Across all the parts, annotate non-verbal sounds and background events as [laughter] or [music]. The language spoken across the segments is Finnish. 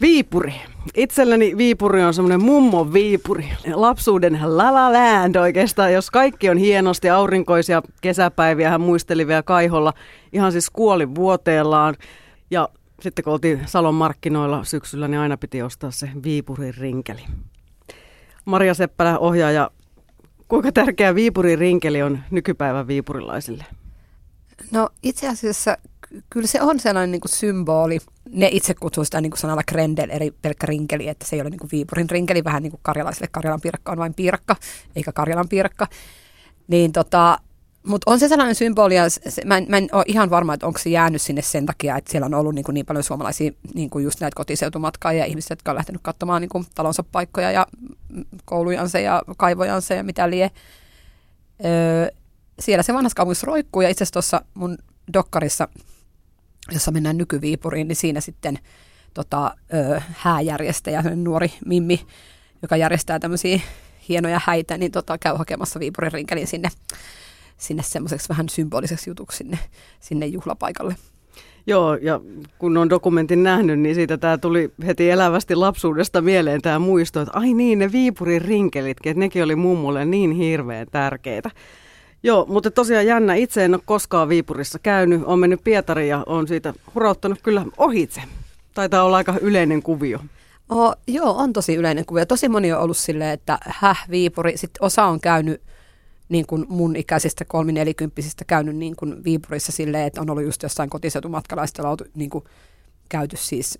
Viipuri. Itselläni Viipuri on semmoinen mummo Viipuri. Lapsuuden la la land oikeastaan, jos kaikki on hienosti aurinkoisia kesäpäiviä, hän muisteli vielä Kaiholla. Ihan siis kuoli vuoteellaan. Ja sitten kun oltiin Salon markkinoilla syksyllä, niin aina piti ostaa se Viipurin rinkeli. Maria Seppälä, ohjaaja, kuinka tärkeä Viipurin rinkeli on nykypäivän viipurilaisille? No itse asiassa kyllä se on sellainen niin kuin symboli. Ne itse kutsuu sitä niin kuin sanalla krendel, eri pelkkä rinkeli, että se ei ole niin kuin Viipurin rinkeli, vähän niin kuin karjalaisille Karjalan piirakka on vain piirakka, eikä Karjalan piirakka. Niin tota, mutta on se sellainen symboli, ja se, mä, en, mä en ole ihan varma, että onko se jäänyt sinne sen takia, että siellä on ollut niin, kuin niin paljon suomalaisia niin kuin just näitä kotiseutumatkaajia ja ihmisiä, jotka on lähtenyt katsomaan niin kuin talonsa paikkoja ja koulujansa ja kaivojansa ja mitä lie. Öö, siellä se vanhassa kaupungissa roikkuu ja itse asiassa tuossa mun dokkarissa, jossa mennään nykyviipuriin, niin siinä sitten tota, öö, hääjärjestäjä, nuori Mimmi, joka järjestää tämmöisiä hienoja häitä, niin tota, käy hakemassa Viipurin rinkelin sinne sinne semmoiseksi vähän symboliseksi jutuksi sinne, sinne juhlapaikalle. Joo, ja kun on dokumentin nähnyt, niin siitä tämä tuli heti elävästi lapsuudesta mieleen tämä muisto, että ai niin, ne Viipurin rinkelitkin, että nekin oli mummulle niin hirveän tärkeitä. Joo, mutta tosiaan jännä, itse en ole koskaan Viipurissa käynyt, on mennyt Pietariin ja on siitä hurauttanut kyllä ohitse. Taitaa olla aika yleinen kuvio. Oh, joo, on tosi yleinen kuvio. Tosi moni on ollut silleen, että häh, Viipuri. Sitten osa on käynyt niin kuin mun ikäisistä kolminelikymppisistä käynyt niin kuin Viipurissa silleen, että on ollut just jossain kotiseutumatkalla ja sitten niin kuin käyty siis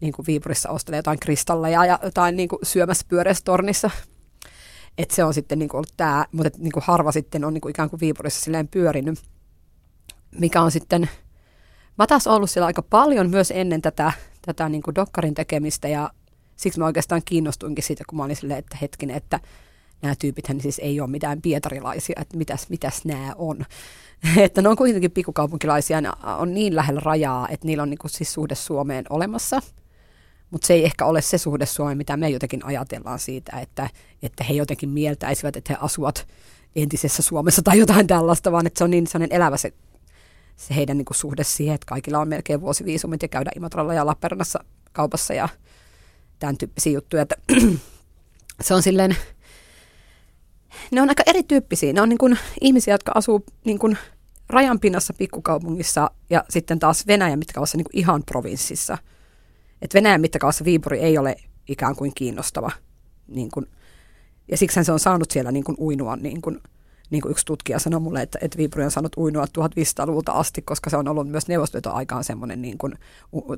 niin kuin Viipurissa ostelee jotain kristalleja ja jotain niin kuin syömässä pyöreässä tornissa. Että se on sitten niin kuin ollut tämä, mutta niin kuin harva sitten on niin kuin ikään kuin Viipurissa silleen pyörinyt, mikä on sitten, mä taas ollut siellä aika paljon myös ennen tätä, tätä niin kuin dokkarin tekemistä ja siksi mä oikeastaan kiinnostuinkin siitä, kun mä olin silleen, että hetkinen, että nämä tyypithän siis ei ole mitään pietarilaisia, että mitäs, mitäs nämä on. [laughs] että ne on kuitenkin pikkukaupunkilaisia, ne on niin lähellä rajaa, että niillä on niin kuin siis suhde Suomeen olemassa. Mutta se ei ehkä ole se suhde Suomeen, mitä me jotenkin ajatellaan siitä, että, että he jotenkin mieltäisivät, että he asuvat entisessä Suomessa tai jotain tällaista, vaan että se on niin sellainen elävä se, se heidän niin kuin suhde siihen, että kaikilla on melkein vuosiviisumit ja käydä Imatralla ja Lappeenrannassa kaupassa ja tämän tyyppisiä juttuja. Että [clears throat] se on silleen, ne on aika erityyppisiä. Ne on niin kuin ihmisiä, jotka asuu niin kuin rajan pinnassa pikkukaupungissa ja sitten taas Venäjän mittakaavassa niin kuin ihan provinssissa. Et Venäjän mittakaavassa Viipuri ei ole ikään kuin kiinnostava. Niin kuin, ja siksi se on saanut siellä niin kuin uinua, niin kuin, niin kuin yksi tutkija sanoi mulle, että, että Viipuri on saanut uinua 1500-luvulta asti, koska se on ollut myös neuvostoliiton semmoinen niin kuin,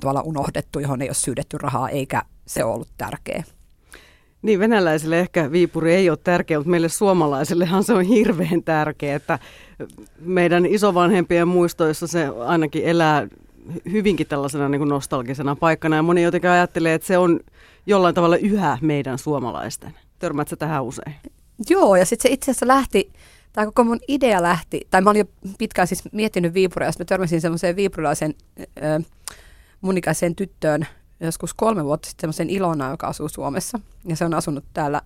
tavallaan unohdettu, johon ei ole syydetty rahaa, eikä se ole ollut tärkeä. Niin, venäläisille ehkä Viipuri ei ole tärkeä, mutta meille suomalaisillehan se on hirveän tärkeä, että meidän isovanhempien muistoissa se ainakin elää hyvinkin tällaisena niin kuin nostalgisena paikkana ja moni jotenkin ajattelee, että se on jollain tavalla yhä meidän suomalaisten. Törmäätkö tähän usein? Joo, ja sitten se itse asiassa lähti, tämä koko mun idea lähti, tai mä olin jo pitkään siis miettinyt Viipuria, jos mä törmäsin semmoiseen viipurilaisen äh, tyttöön, joskus kolme vuotta sitten semmoisen Ilona, joka asuu Suomessa. Ja se on asunut täällä,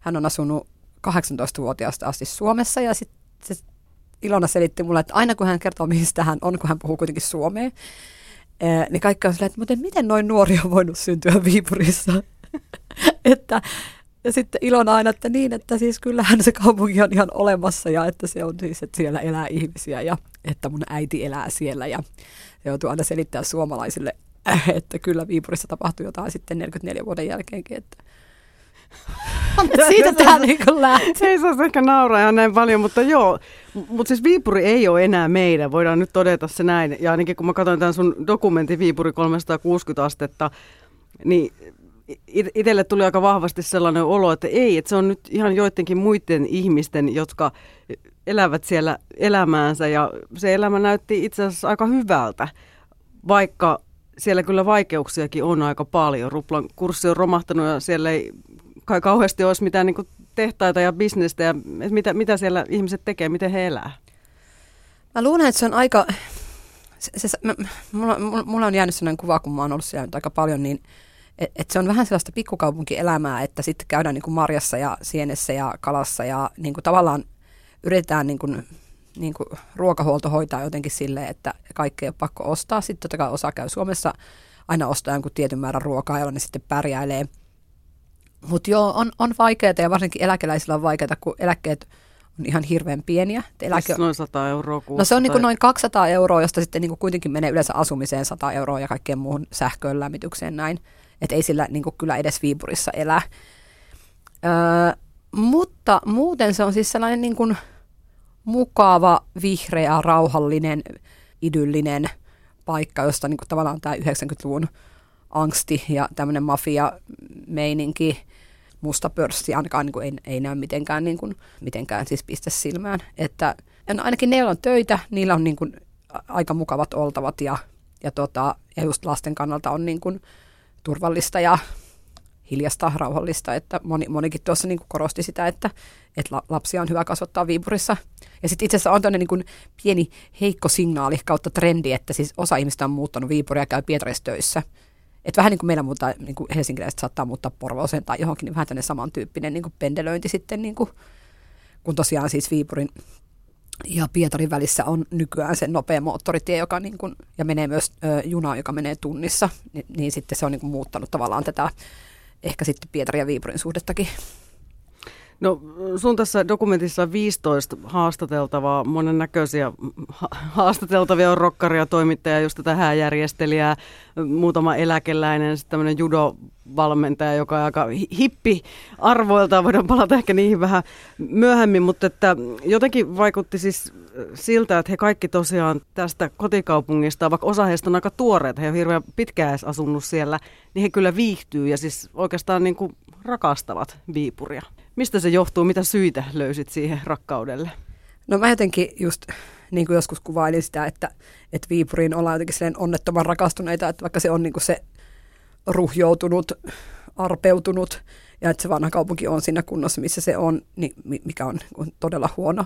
hän on asunut 18-vuotiaasta asti Suomessa ja sitten se Ilona selitti mulle, että aina kun hän kertoo, mistä hän on, kun hän puhuu kuitenkin suomea, niin kaikki on silleen, että miten, miten noin nuori on voinut syntyä Viipurissa. [laughs] että, ja sitten Ilona aina, että niin, että siis kyllähän se kaupunki on ihan olemassa ja että se on siis, että siellä elää ihmisiä ja että mun äiti elää siellä ja se joutuu aina selittää suomalaisille [clears throat] että kyllä Viipurissa tapahtui jotain sitten 44 vuoden jälkeenkin, että siitä tämä niin lähti. Ei saa ehkä nauraa ihan näin paljon, mutta joo. Mutta siis Viipuri ei ole enää meidän, voidaan nyt todeta se näin. Ja ainakin kun mä katsoin tämän sun dokumentin Viipuri 360 astetta, niin itselle tuli aika vahvasti sellainen olo, että ei, että se on nyt ihan joidenkin muiden ihmisten, jotka elävät siellä elämäänsä ja se elämä näytti itse asiassa aika hyvältä, vaikka siellä kyllä vaikeuksiakin on aika paljon. Ruplan kurssi on romahtanut ja siellä ei kai kauheasti olisi mitään niin tehtaita ja bisnestä ja mitä, mitä siellä ihmiset tekee, miten he elää. Mä luulen, että se on aika, se, se, mä, mulla, mulla on jäänyt sellainen kuva, kun mä oon ollut siellä nyt aika paljon, niin että et se on vähän sellaista pikkukaupunkielämää, että sitten käydään niin kuin marjassa ja sienessä ja kalassa ja niin kuin tavallaan yritetään niin kuin niin kuin ruokahuolto hoitaa jotenkin silleen, että kaikki ei ole pakko ostaa. Sitten totta kai osa käy Suomessa aina ostaa jonkun tietyn määrän ruokaa, jolla ne sitten pärjäilee. Mutta joo, on, on vaikeaa ja varsinkin eläkeläisillä on vaikeaa, kun eläkkeet on ihan hirveän pieniä. Eläke... Siis noin 100 euroa kuussa. No se on niin kuin noin 200 euroa, josta sitten niin kuitenkin menee yleensä asumiseen 100 euroa ja kaikkeen muuhun sähköön, lämmitykseen näin. Että ei sillä niin kyllä edes Viipurissa elää. Öö, mutta muuten se on siis sellainen niin kuin mukava, vihreä, rauhallinen, idyllinen paikka, josta niin kuin tavallaan tämä 90-luvun angsti ja tämmöinen mafia-meininki, musta pörssi ainakaan niin kuin ei, ei näy mitenkään, niin kuin, mitenkään siis pistä silmään. Että no ainakin neillä on töitä, niillä on niin kuin aika mukavat oltavat ja, ja, tota, ja just lasten kannalta on niin kuin turvallista ja hiljasta, rauhallista, että moni, monikin tuossa niin kuin korosti sitä, että, että lapsia on hyvä kasvattaa Viipurissa. Ja sitten itse asiassa on tämmöinen niin pieni heikko signaali kautta trendi, että siis osa ihmistä on muuttanut Viipuria ja käy Pietarissa töissä. Että vähän niin kuin meillä muuttaa, niin kuin helsinkiläiset saattaa muuttaa Porvooseen tai johonkin, niin vähän tämmöinen samantyyppinen niin kuin pendelöinti sitten, niin kuin, kun tosiaan siis Viipurin ja Pietarin välissä on nykyään se nopea moottoritie, joka niin kuin, ja menee myös ö, juna, joka menee tunnissa, niin, niin sitten se on niin kuin muuttanut tavallaan tätä ehkä sitten Pietarin ja Viipurin suhdettakin. No sun tässä dokumentissa on 15 haastateltavaa, monennäköisiä haastateltavia on rokkaria, toimittaja, just tätä hääjärjestelijää, muutama eläkeläinen, sitten tämmöinen judovalmentaja, joka on aika hippi arvoiltaan, voidaan palata ehkä niihin vähän myöhemmin, mutta että jotenkin vaikutti siis siltä, että he kaikki tosiaan tästä kotikaupungista, vaikka osa heistä on aika tuoreita, he on hirveän pitkään edes asunut siellä, niin he kyllä viihtyy ja siis oikeastaan niin kuin rakastavat Viipuria. Mistä se johtuu? Mitä syitä löysit siihen rakkaudelle? No mä jotenkin just niin kuin joskus kuvailin sitä, että, että Viipuriin ollaan jotenkin onnettoman rakastuneita, että vaikka se on niin kuin se ruhjoutunut, arpeutunut ja että se vanha kaupunki on siinä kunnossa, missä se on, niin mikä on niin todella huono,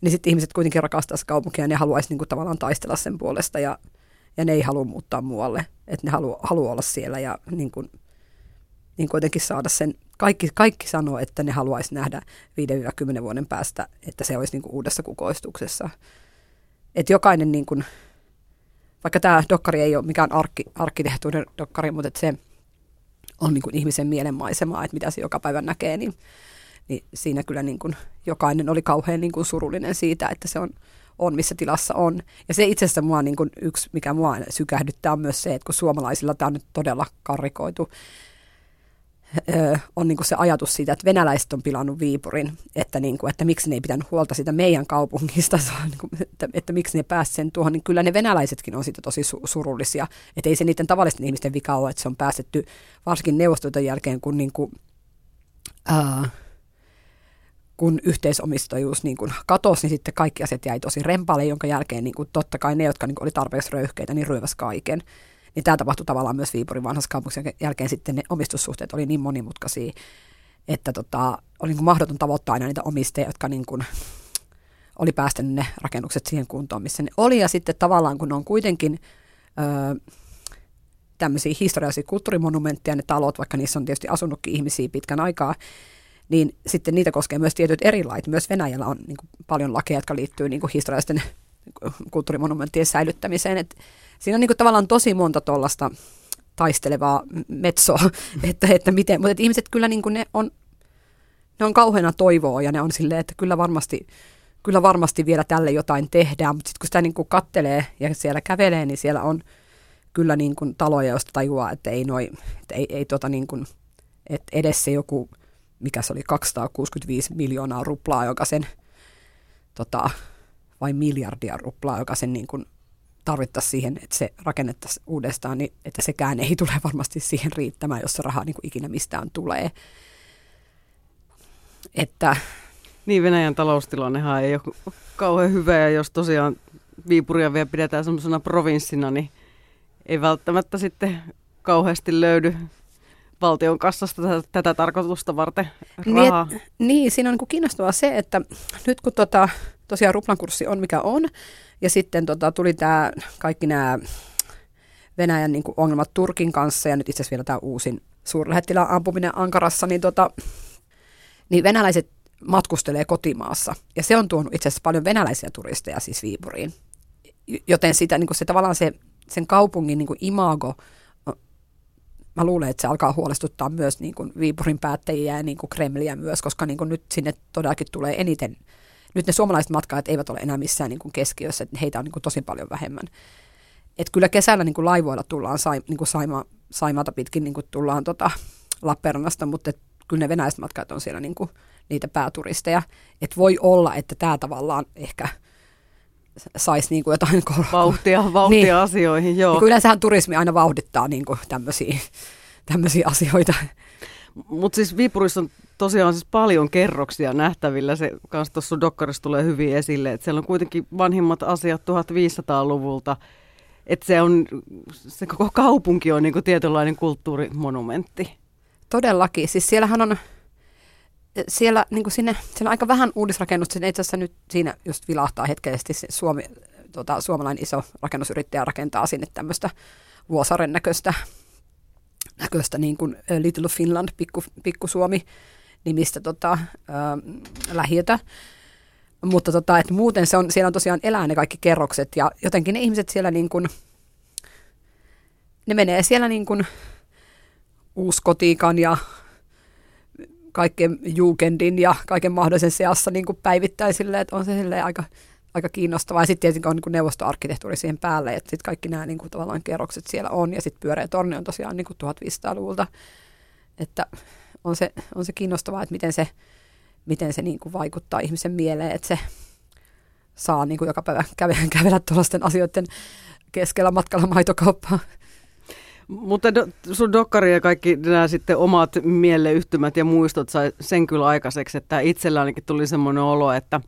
niin sitten ihmiset kuitenkin rakastaa sitä kaupunkia ja ne haluaisi niin kuin tavallaan taistella sen puolesta ja, ja ne ei halua muuttaa muualle, että ne haluaa halu olla siellä ja niin kuin, niin kuitenkin saada sen, kaikki, kaikki sanoo, että ne haluaisi nähdä 5-10 vuoden päästä, että se olisi niin kuin uudessa kukoistuksessa. Että jokainen, niin kuin, vaikka tämä dokkari ei ole mikään arkki, arkkitehtuurin dokkari, mutta että se on niin kuin ihmisen mielenmaisemaa, että mitä se joka päivä näkee, niin, niin siinä kyllä niin kuin jokainen oli kauhean niin kuin surullinen siitä, että se on, on, missä tilassa on. Ja se itse asiassa mua niin kuin yksi, mikä mua sykähdyttää, on myös se, että kun suomalaisilla tämä on nyt todella karrikoitu, on niin se ajatus siitä, että venäläiset on pilannut Viipurin, että, niin kuin, että miksi ne ei pitänyt huolta sitä meidän kaupungista, [laughs] niin kuin, että, että miksi ne pääsivät sen tuohon, niin kyllä ne venäläisetkin on siitä tosi su- surullisia. Että ei se niiden tavallisten ihmisten vika ole, että se on päästetty varsinkin neuvostoiden jälkeen, kun, niin kuin, ää, kun yhteisomistajuus niin kuin katosi, niin sitten kaikki asiat jäi tosi rempalle, jonka jälkeen niin kuin, totta kai ne, jotka niin oli tarpeeksi röyhkeitä, niin ryöväs kaiken. Niin tämä tapahtui tavallaan myös Viipurin vanhassa kaupungissa jälkeen sitten ne omistussuhteet oli niin monimutkaisia, että tota, oli niin kuin mahdoton tavoittaa aina niitä omistajia, jotka niin kuin oli päästänyt ne rakennukset siihen kuntoon, missä ne oli. Ja sitten tavallaan, kun ne on kuitenkin öö, tämmöisiä historiallisia kulttuurimonumentteja, ne talot, vaikka niissä on tietysti asunutkin ihmisiä pitkän aikaa, niin sitten niitä koskee myös tietyt eri lait. Myös Venäjällä on niin kuin, paljon lakeja, jotka liittyy niin kuin historiallisten kulttuurimonumenttien säilyttämiseen. Et siinä on niin kuin tavallaan tosi monta tuollaista taistelevaa metsoa, [laughs] että, että miten, mutta että ihmiset kyllä niin kuin ne on, ne on kauheana toivoa ja ne on silleen, että kyllä varmasti, kyllä varmasti vielä tälle jotain tehdään, mutta sitten kun sitä niin kuin kattelee ja siellä kävelee, niin siellä on kyllä niin kuin taloja, joista tajuaa, että ei, noi, että ei, ei tota niin kuin, että edes se joku, mikä se oli, 265 miljoonaa ruplaa, joka sen tota, vai miljardia ruplaa, joka sen niin kuin tarvittaisiin siihen, että se rakennettaisiin uudestaan, niin että sekään ei tule varmasti siihen riittämään, jos se raha niin kuin ikinä mistään tulee. Että, niin, Venäjän taloustilannehan ei ole kauhean hyvä, ja jos tosiaan Viipuria vielä pidetään semmoisena provinssina, niin ei välttämättä sitten kauheasti löydy valtion kassasta tätä, tätä tarkoitusta varten rahaa. Niin, et, niin siinä on niin kiinnostavaa se, että nyt kun tota, tosiaan ruplan kurssi on mikä on, ja sitten tota, tuli tämä kaikki nämä Venäjän niin kuin ongelmat Turkin kanssa, ja nyt itse asiassa vielä tämä uusin suurlähettilään ampuminen Ankarassa, niin, tota, niin venäläiset matkustelee kotimaassa. Ja se on tuonut itse asiassa paljon venäläisiä turisteja siis Viipuriin. Joten sitä, niin kuin se tavallaan se, sen kaupungin niin kuin imago mä luulen, että se alkaa huolestuttaa myös niin kuin Viipurin päättäjiä ja niin kuin Kremliä myös, koska niin kuin nyt sinne todellakin tulee eniten, nyt ne suomalaiset matkaajat eivät ole enää missään niin kuin keskiössä, että heitä on niin kuin tosi paljon vähemmän. Et kyllä kesällä niin kuin laivoilla tullaan sai, niin kuin saima, Saimaata pitkin niin kuin tullaan tota Lappeenrannasta, mutta et kyllä ne venäläiset matkat on siellä niin kuin niitä pääturisteja. Että voi olla, että tämä tavallaan ehkä saisi niin kuin jotain... Kor- vauhtia, [laughs] vauhtia niin. asioihin, joo. Niin yleensähän turismi aina vauhdittaa niin kuin tämmöisiä, tämmöisiä asioita. Mutta siis Viipurissa on tosiaan siis paljon kerroksia nähtävillä. Se kanssa tuossa dokkarissa tulee hyvin esille, että siellä on kuitenkin vanhimmat asiat 1500-luvulta. Että se, on, se koko kaupunki on niin kuin tietynlainen kulttuurimonumentti. Todellakin. Siis siellähän on, siellä, niin kuin sinne, siellä on aika vähän uudisrakennusta. Sinne itse asiassa nyt siinä just vilahtaa hetkellisesti se Suomi, tota, suomalainen iso rakennusyrittäjä rakentaa sinne tämmöistä Vuosaren näköistä, näköistä niin kuin Little Finland, pikku, pikku Suomi nimistä tota, äh, lähiötä. Mutta tota, et muuten se on, siellä on tosiaan elää ne kaikki kerrokset ja jotenkin ne ihmiset siellä niin kuin, ne menee siellä niin kuin uuskotiikan ja kaiken juukendin ja kaiken mahdollisen seassa niin kuin päivittäin silleen, että on se aika, aika kiinnostavaa. Ja sitten tietenkin on niin neuvostoarkkitehtuuri siihen päälle, että sitten kaikki nämä niin kuin, tavallaan kerrokset siellä on. Ja sitten pyöreä torni on tosiaan niin kuin 1500-luvulta. Että on se, on se kiinnostavaa, että miten se, miten se niin kuin vaikuttaa ihmisen mieleen, että se saa niin kuin joka päivä kävellä, kävellä tuollaisten asioiden keskellä matkalla maitokauppaan. Mutta do, sun dokkari ja kaikki nämä sitten omat mieleyhtymät ja muistot sai sen kyllä aikaiseksi, että itsellä ainakin tuli semmoinen olo, että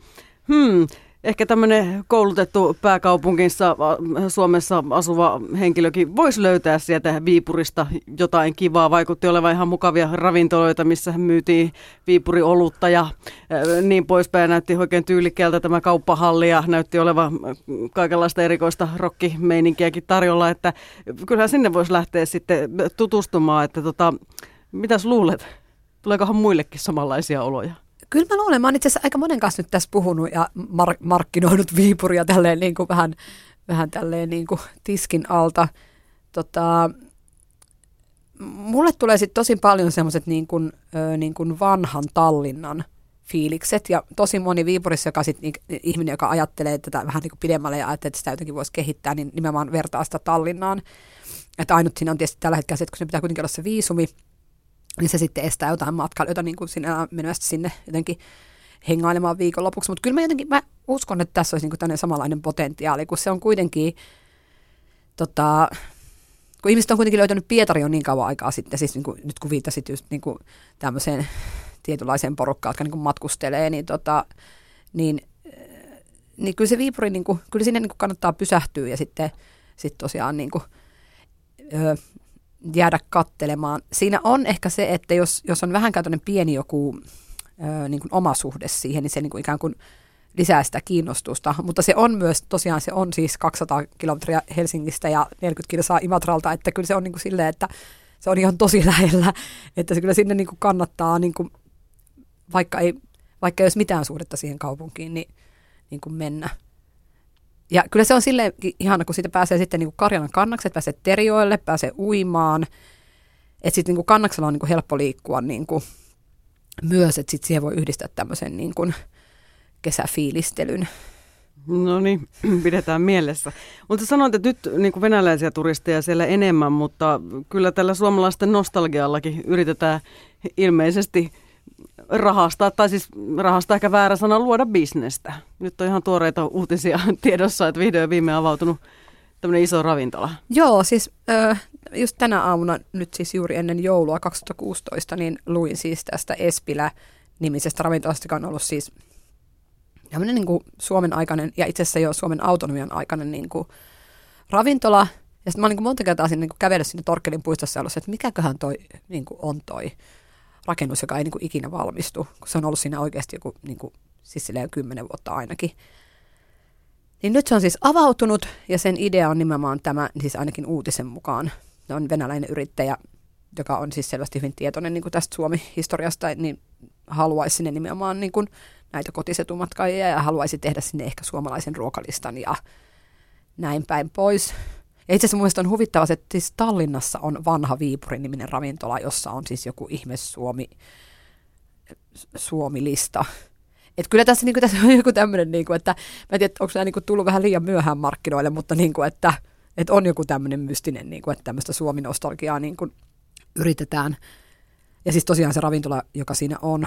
hmm, ehkä tämmöinen koulutettu pääkaupunkissa Suomessa asuva henkilökin voisi löytää sieltä Viipurista jotain kivaa. Vaikutti olevan ihan mukavia ravintoloita, missä myytiin Viipuri-olutta ja niin poispäin. Näytti oikein tyylikkäältä tämä kauppahalli ja näytti olevan kaikenlaista erikoista rokkimeininkiäkin tarjolla. Että kyllähän sinne voisi lähteä sitten tutustumaan, että tota, mitäs luulet? Tuleekohan muillekin samanlaisia oloja? Kyllä mä luulen, mä oon itse asiassa aika monen kanssa nyt tässä puhunut ja mark- markkinoinut Viipuria tälleen niin kuin vähän, vähän tälleen niin kuin tiskin alta. Tota, mulle tulee sitten tosi paljon semmoiset niin kuin, niin kuin vanhan Tallinnan fiilikset ja tosi moni Viipurissa, joka sit, niin, ihminen, joka ajattelee tätä vähän niin kuin pidemmälle ja ajattelee, että sitä jotenkin voisi kehittää, niin nimenomaan vertaa sitä Tallinnaan. Että ainut siinä on tietysti tällä hetkellä se, että kun se pitää kuitenkin olla se viisumi, niin se sitten estää jotain matkailijoita niin kuin sinne, menemästä sinne jotenkin hengailemaan viikonlopuksi. Mutta kyllä mä jotenkin mä uskon, että tässä olisi niin samanlainen potentiaali, kun se on kuitenkin, tota, kun ihmiset on kuitenkin löytänyt Pietari jo niin kauan aikaa sitten, siis niin kuin, nyt kun viittasit just niin kuin tämmöiseen tietynlaiseen porukkaan, jotka niin kuin matkustelee, niin, tota, niin, niin kyllä se Viipuri, niin kuin, kyllä sinne niin kuin kannattaa pysähtyä ja sitten sit tosiaan niin kuin, öö, jäädä kattelemaan. Siinä on ehkä se, että jos, jos on vähän tämmöinen pieni joku ö, niin kuin oma suhde siihen, niin se niin kuin ikään kuin lisää sitä kiinnostusta. Mutta se on myös, tosiaan se on siis 200 kilometriä Helsingistä ja 40 kilsaa Imatralta, että kyllä se on niin kuin silleen, että se on ihan tosi [laughs] lähellä, että se kyllä sinne niin kuin kannattaa, niin kuin, vaikka, ei, vaikka ei olisi mitään suhdetta siihen kaupunkiin, niin, niin kuin mennä. Ja kyllä se on silleen ihana, kun siitä pääsee sitten niin kuin Karjalan kannakset, pääsee terjoille, pääsee uimaan. Että sitten niin kannaksella on niin kuin helppo liikkua niin kuin myös, että sitten siihen voi yhdistää tämmöisen niin kuin kesäfiilistelyn. No niin, [clears throat] pidetään mielessä. Mutta sanoit, että nyt niin kuin venäläisiä turisteja siellä enemmän, mutta kyllä tällä suomalaisten nostalgiallakin yritetään ilmeisesti rahasta, tai siis rahasta ehkä väärä sana, luoda bisnestä. Nyt on ihan tuoreita uutisia [laughs] tiedossa, että vihdoin viime avautunut tämmöinen iso ravintola. Joo, siis just tänä aamuna, nyt siis juuri ennen joulua 2016, niin luin siis tästä Espilä-nimisestä ravintolasta, joka on ollut siis tämmöinen niin kuin Suomen aikainen, ja itse asiassa jo Suomen autonomian aikainen niin kuin ravintola. Ja sitten mä olin niin monta kertaa sinne, niin kävellyt sinne Torkelin puistossa ollut, että mikäköhän toi niin kuin on toi rakennus, joka ei niin kuin ikinä valmistu, kun se on ollut siinä oikeasti joku niin kuin, siis kymmenen vuotta ainakin. Niin nyt se on siis avautunut ja sen idea on nimenomaan tämä, siis ainakin uutisen mukaan, ne on venäläinen yrittäjä, joka on siis selvästi hyvin tietoinen niin kuin tästä Suomi-historiasta, niin haluaisi sinne nimenomaan niin kuin näitä kotisetumatkaajia ja haluaisi tehdä sinne ehkä suomalaisen ruokalistan ja näin päin pois. Ja itse asiassa mun on huvittava, että siis Tallinnassa on vanha Viipuri-niminen ravintola, jossa on siis joku ihme Suomi, Suomi-lista. Et kyllä tässä, niin kuin, tässä on joku tämmöinen, niin että mä en tiedä, onko tämä niin kuin, tullut vähän liian myöhään markkinoille, mutta niin kuin, että, että on joku tämmöinen mystinen, niin kuin, että tämmöistä Suomi-nostalgiaa niin kuin, yritetään. Ja siis tosiaan se ravintola, joka siinä on,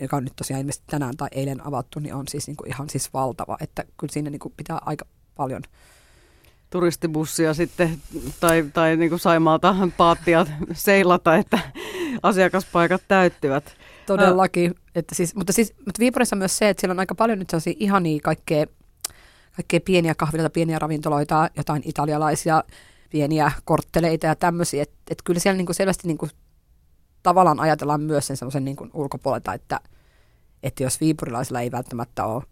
joka on nyt tosiaan ilmeisesti tänään tai eilen avattu, niin on siis niin kuin ihan siis valtava, että kyllä siinä niin kuin pitää aika paljon turistibussia sitten tai, tai niin kuin Saimaalta paattia seilata, että asiakaspaikat täyttyvät. Todellakin. Että siis, mutta, siis, mutta Viipurissa on myös se, että siellä on aika paljon nyt sellaisia ihania kaikkea, kaikkea pieniä kahviloita, pieniä ravintoloita, jotain italialaisia pieniä kortteleita ja tämmöisiä. Että et kyllä siellä niinku selvästi niinku tavallaan ajatellaan myös sen semmoisen niinku ulkopuolelta, että, että jos viipurilaisilla ei välttämättä ole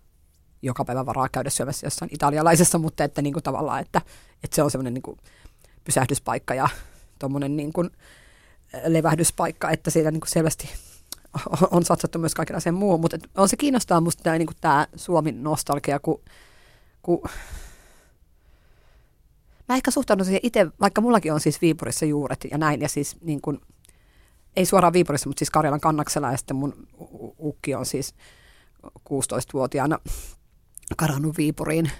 joka päivä varaa käydä syömässä jossain italialaisessa, mutta että niinku tavallaan, että, että se on semmoinen niinku pysähdyspaikka ja tuommoinen niinku levähdyspaikka, että siellä niinku selvästi [laughs] on satsattu myös kaikenlaiseen muuhun, mutta on se kiinnostaa musta tämä, niin tämä Suomen nostalgia, kun, kun mä ehkä suhtaudun siihen itse, vaikka mullakin on siis Viipurissa juuret ja näin, ja siis niin kuin, ei suoraan Viipurissa, mutta siis Karjalan kannaksella, ja sitten mun ukki on siis 16-vuotiaana karannut Viipuriin,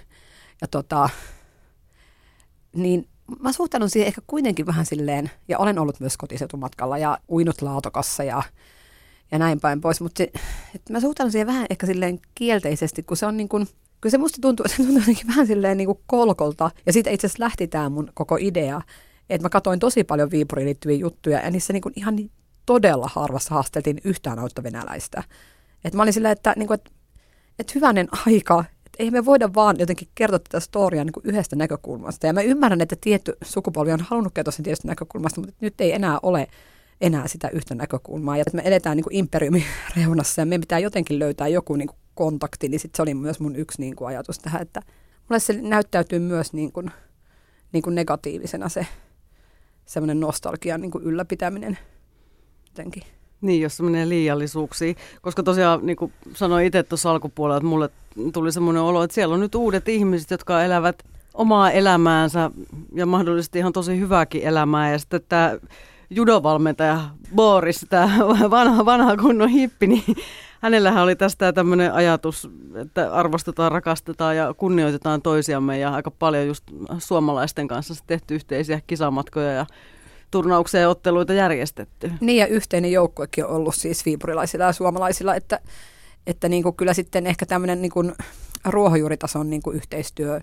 ja tota, niin mä suhtaudun siihen ehkä kuitenkin vähän silleen, ja olen ollut myös kotiseutumatkalla ja uinut laatokassa ja ja näin päin pois. Mutta mä suhtaudun siihen vähän ehkä silleen kielteisesti, kun se on niin kuin, kyllä se musta tuntuu, [laughs] se tuntuu vähän silleen niin kuin kolkolta. Ja siitä itse asiassa lähti tämä mun koko idea, että mä katsoin tosi paljon Viipuriin liittyviä juttuja, ja niissä niin kuin ihan niin todella harvassa haasteltiin yhtään autta venäläistä. Et mä olin silleen, että, niin kuin, että, että hyvänen aika, ei me voida vaan jotenkin kertoa tätä storiaa niin yhdestä näkökulmasta. Ja mä ymmärrän, että tietty sukupolvi on halunnut kertoa sen tietystä näkökulmasta, mutta nyt ei enää ole enää sitä yhtä näkökulmaa. Ja että me edetään niin imperiumin [laughs] reunassa ja me pitää jotenkin löytää joku niin kuin kontakti, niin sit se oli myös mun yksi niin kuin ajatus tähän, että mulle se näyttäytyy myös niin kuin, niin kuin negatiivisena se semmoinen nostalgian niin kuin ylläpitäminen jotenkin. Niin, jos se menee liiallisuuksiin. Koska tosiaan, niin kuin sanoin itse tuossa alkupuolella, että mulle tuli semmoinen olo, että siellä on nyt uudet ihmiset, jotka elävät omaa elämäänsä ja mahdollisesti ihan tosi hyvääkin elämää. Ja sitten tämä judovalmentaja Boris, tämä [laughs] vanha, vanha kunnon hippi, niin hänellähän oli tästä tämmöinen ajatus, että arvostetaan, rakastetaan ja kunnioitetaan toisiamme ja aika paljon just suomalaisten kanssa tehty yhteisiä kisamatkoja ja turnauksia ja otteluita järjestetty. Niin ja yhteinen joukkuekin on ollut siis viipurilaisilla ja suomalaisilla, että, että niin kuin kyllä sitten ehkä tämmöinen niin kuin ruohonjuuritason niin kuin yhteistyö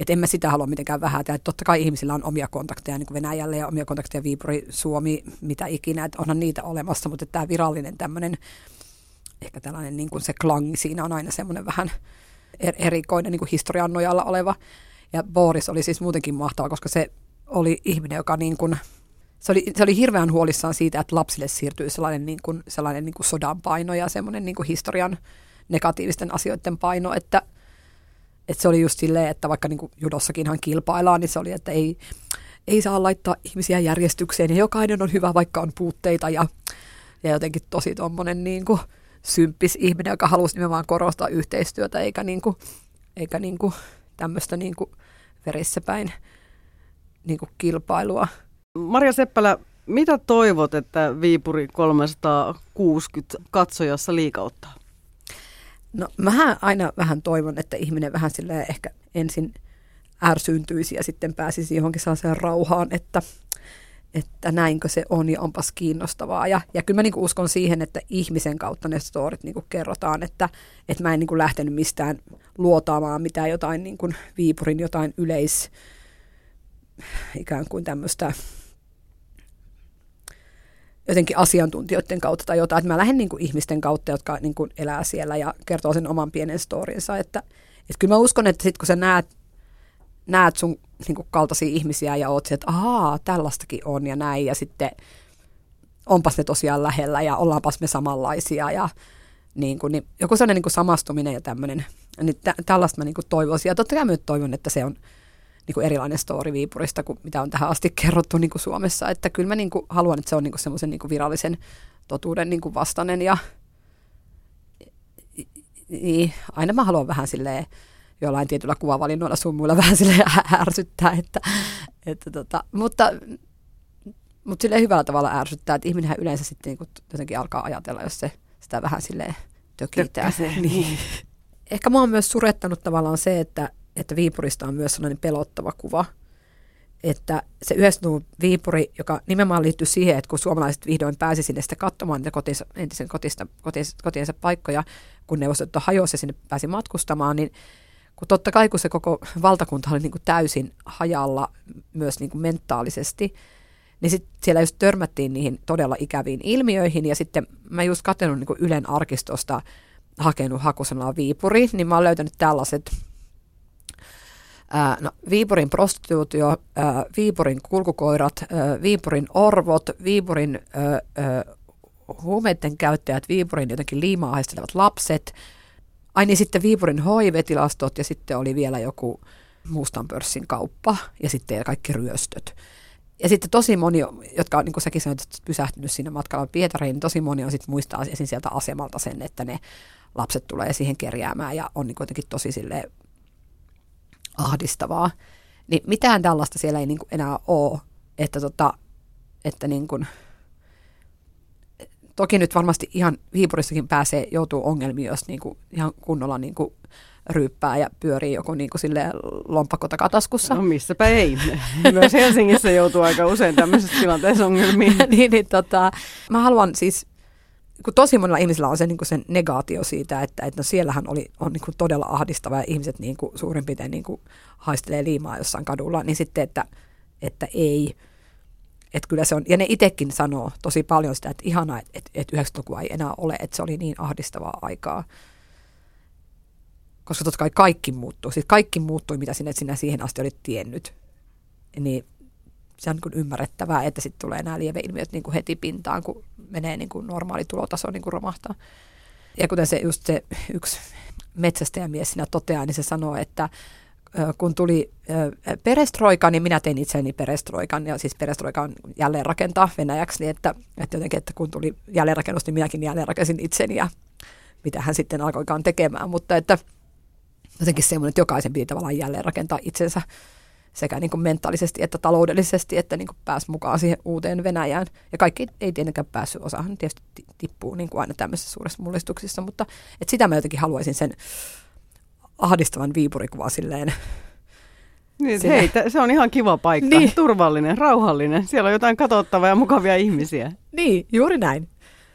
että en mä sitä halua mitenkään vähätä. Että totta kai ihmisillä on omia kontakteja niin kuin Venäjälle ja omia kontakteja Viipuri, Suomi, mitä ikinä, että onhan niitä olemassa, mutta tämä virallinen tämmöinen, ehkä tällainen niin kuin se klangi siinä on aina semmoinen vähän er-, erikoinen niin kuin historian nojalla oleva. Ja Boris oli siis muutenkin mahtava, koska se oli ihminen, joka niin kuin, se oli, se oli hirveän huolissaan siitä, että lapsille siirtyy sellainen, niin kuin, sellainen niin kuin sodan paino ja semmoinen niin kuin historian negatiivisten asioiden paino, että – että se oli just silleen, että vaikka niin kuin judossakinhan kilpaillaan, niin se oli, että ei, ei saa laittaa ihmisiä järjestykseen ja jokainen on hyvä, vaikka on puutteita ja, ja jotenkin tosi tuommoinen niin kuin symppis ihminen, joka halusi nimenomaan korostaa yhteistyötä eikä, niin kuin, eikä niin kuin tämmöistä niin kuin verissä päin niin kuin kilpailua. Maria Seppälä, mitä toivot, että Viipuri 360 katsojassa liikauttaa? No mä aina vähän toivon, että ihminen vähän sille ehkä ensin ärsyyntyisi ja sitten pääsisi johonkin sellaiseen rauhaan, että, että näinkö se on ja onpas kiinnostavaa. Ja, ja kyllä mä niin uskon siihen, että ihmisen kautta ne storit niin kerrotaan, että, että mä en niin lähtenyt mistään luotaamaan mitään jotain niin Viipurin jotain yleis ikään kuin tämmöistä jotenkin asiantuntijoiden kautta tai jotain, että mä lähden niin kuin ihmisten kautta, jotka niin kuin elää siellä ja kertoo sen oman pienen storinsa, että, että kyllä mä uskon, että sit kun sä näet, näet sun niin kuin kaltaisia ihmisiä ja oot että ahaa, tällaistakin on ja näin ja sitten onpas ne tosiaan lähellä ja ollaanpas me samanlaisia ja niin kuin, niin joku sellainen niin kuin samastuminen ja tämmöinen, niin tä, tällaista mä niin kuin toivoisin. Ja totta kai mä toivon, että se on niin kuin erilainen story Viipurista kuin mitä on tähän asti kerrottu niin kuin Suomessa. Että kyllä mä niin kuin haluan, että se on niin kuin semmoisen niin kuin virallisen totuuden niin kuin vastainen ja niin, aina mä haluan vähän silleen jollain tietyllä kuvavalinnoilla sun muilla vähän sille ärsyttää, että, että tota, mutta, mutta sille hyvällä tavalla ärsyttää, että ihminenhän yleensä sitten niin jotenkin alkaa ajatella, jos se sitä vähän silleen tökitää. [laughs] Niin. Ehkä mua on myös surettanut tavallaan se, että, että Viipurista on myös sellainen pelottava kuva, että se 90-luvun Viipuri, joka nimenomaan liittyy siihen, että kun suomalaiset vihdoin pääsi sinne sitä katsomaan niitä kotinsa, entisen kotista, kotiensa, kotiensa paikkoja, kun neuvostoliitto hajosi ja sinne pääsi matkustamaan, niin kun totta kai kun se koko valtakunta oli niin kuin täysin hajalla myös niin kuin mentaalisesti, niin sitten siellä just törmättiin niihin todella ikäviin ilmiöihin ja sitten mä just katsellut niin Ylen arkistosta hakenut hakusanaa Viipuri, niin mä oon löytänyt tällaiset No, Viipurin prostituutio, Viipurin kulkukoirat, Viipurin orvot, Viipurin huumeiden käyttäjät, Viipurin jotenkin liimaa haistelevat lapset, ai niin sitten Viipurin HIV-tilastot ja sitten oli vielä joku mustan pörssin kauppa ja sitten kaikki ryöstöt. Ja sitten tosi moni, jotka on, niin kuin säkin sanoit, pysähtynyt siinä matkalla Pietariin, niin tosi moni on sitten muistaa esim. sieltä asemalta sen, että ne lapset tulee siihen kerjäämään ja on niin kuitenkin tosi sille ahdistavaa. Niin mitään tällaista siellä ei niin kuin enää ole, että, tota, että niin kuin, toki nyt varmasti ihan Viipurissakin pääsee, joutuu ongelmiin, jos niin kuin ihan kunnolla niin kuin ryyppää ja pyörii joku niin kuin sille lompakko takataskussa. No missäpä ei. [laughs] Myös Helsingissä joutuu aika usein tämmöisessä tilanteessa ongelmiin. [laughs] niin, niin tota, mä haluan siis, kun tosi monella ihmisellä on se, niin kuin sen negaatio siitä, että, että no siellähän oli, on niin kuin todella ahdistava ja ihmiset niin kuin suurin piirtein niin kuin haistelee liimaa jossain kadulla, niin sitten, että, että ei, että kyllä se on, ja ne itsekin sanoo tosi paljon sitä, että ihanaa, että, että 90-lukua ei enää ole, että se oli niin ahdistavaa aikaa koska totta kai kaikki muuttuu. Siis kaikki muuttui, mitä sinä, sinä siihen asti olit tiennyt. Niin se on niin ymmärrettävää, että sitten tulee nämä lieveilmiöt niin kuin heti pintaan, kun menee niin kuin normaali tulotaso niin kuin romahtaa. Ja kuten se just se yksi metsästäjämies siinä toteaa, niin se sanoo, että kun tuli perestroika, niin minä tein itseäni perestroikan, ja siis perestroika on jälleen rakentaa venäjäksi, niin että, että jotenkin, että kun tuli jälleenrakennus, niin minäkin jälleenrakensin itseni, ja mitä hän sitten alkoikaan tekemään, mutta että jotenkin semmoinen, että jokaisen piti tavallaan jälleen rakentaa itsensä sekä niin kuin mentaalisesti että taloudellisesti, että niin kuin pääsi mukaan siihen uuteen Venäjään. Ja kaikki ei tietenkään päässyt, osahan tietysti tippuu niin kuin aina tämmöisissä suurissa mullistuksissa, mutta että sitä mä jotenkin haluaisin sen ahdistavan viipurikuva silleen niin, hei, se on ihan kiva paikka, niin. turvallinen, rauhallinen. Siellä on jotain katsottavaa ja mukavia ihmisiä. Niin, juuri näin.